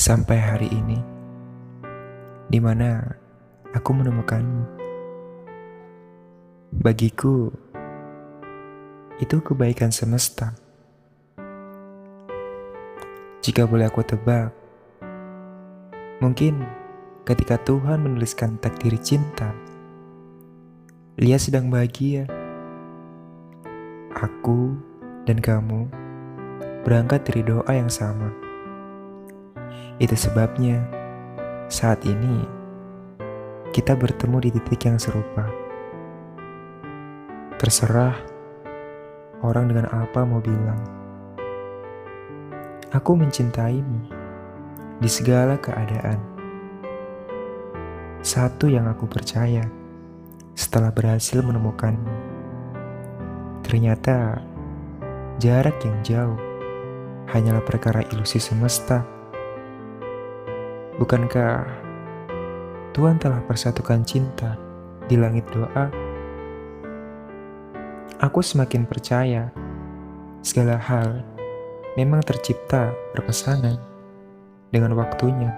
sampai hari ini, di mana aku menemukanmu. Bagiku, itu kebaikan semesta. Jika boleh aku tebak, mungkin ketika Tuhan menuliskan takdir cinta, Lia sedang bahagia. Aku dan kamu berangkat dari doa yang sama. Itu sebabnya saat ini kita bertemu di titik yang serupa. Terserah orang dengan apa mau bilang. Aku mencintaimu di segala keadaan. Satu yang aku percaya setelah berhasil menemukanmu. Ternyata jarak yang jauh hanyalah perkara ilusi semesta Bukankah Tuhan telah persatukan cinta di langit doa? Aku semakin percaya segala hal memang tercipta berpasangan dengan waktunya,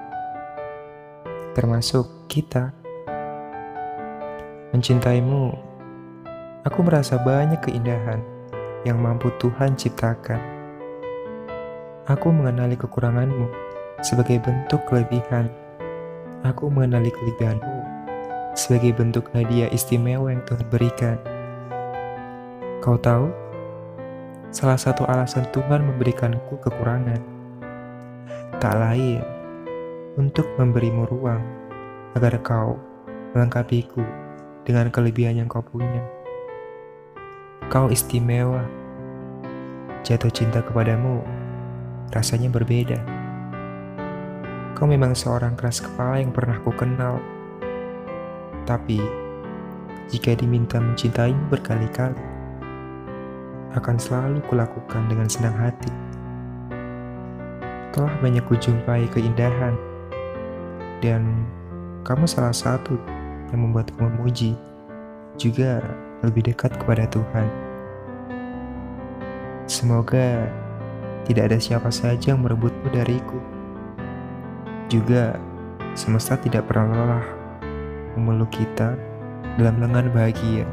termasuk kita. Mencintaimu, aku merasa banyak keindahan yang mampu Tuhan ciptakan. Aku mengenali kekuranganmu sebagai bentuk kelebihan. Aku mengenali kelebihanmu sebagai bentuk hadiah istimewa yang Tuhan berikan. Kau tahu, salah satu alasan Tuhan memberikanku kekurangan, tak lain untuk memberimu ruang agar kau melengkapiku dengan kelebihan yang kau punya. Kau istimewa. Jatuh cinta kepadamu rasanya berbeda. Kau memang seorang keras kepala yang pernah ku kenal. Tapi, jika diminta mencintaimu berkali-kali, akan selalu kulakukan dengan senang hati. Telah banyak kujumpai keindahan, dan kamu salah satu yang membuatku memuji, juga lebih dekat kepada Tuhan. Semoga tidak ada siapa saja yang merebutmu dariku. Juga, semesta tidak pernah lelah memeluk kita dalam lengan bahagia.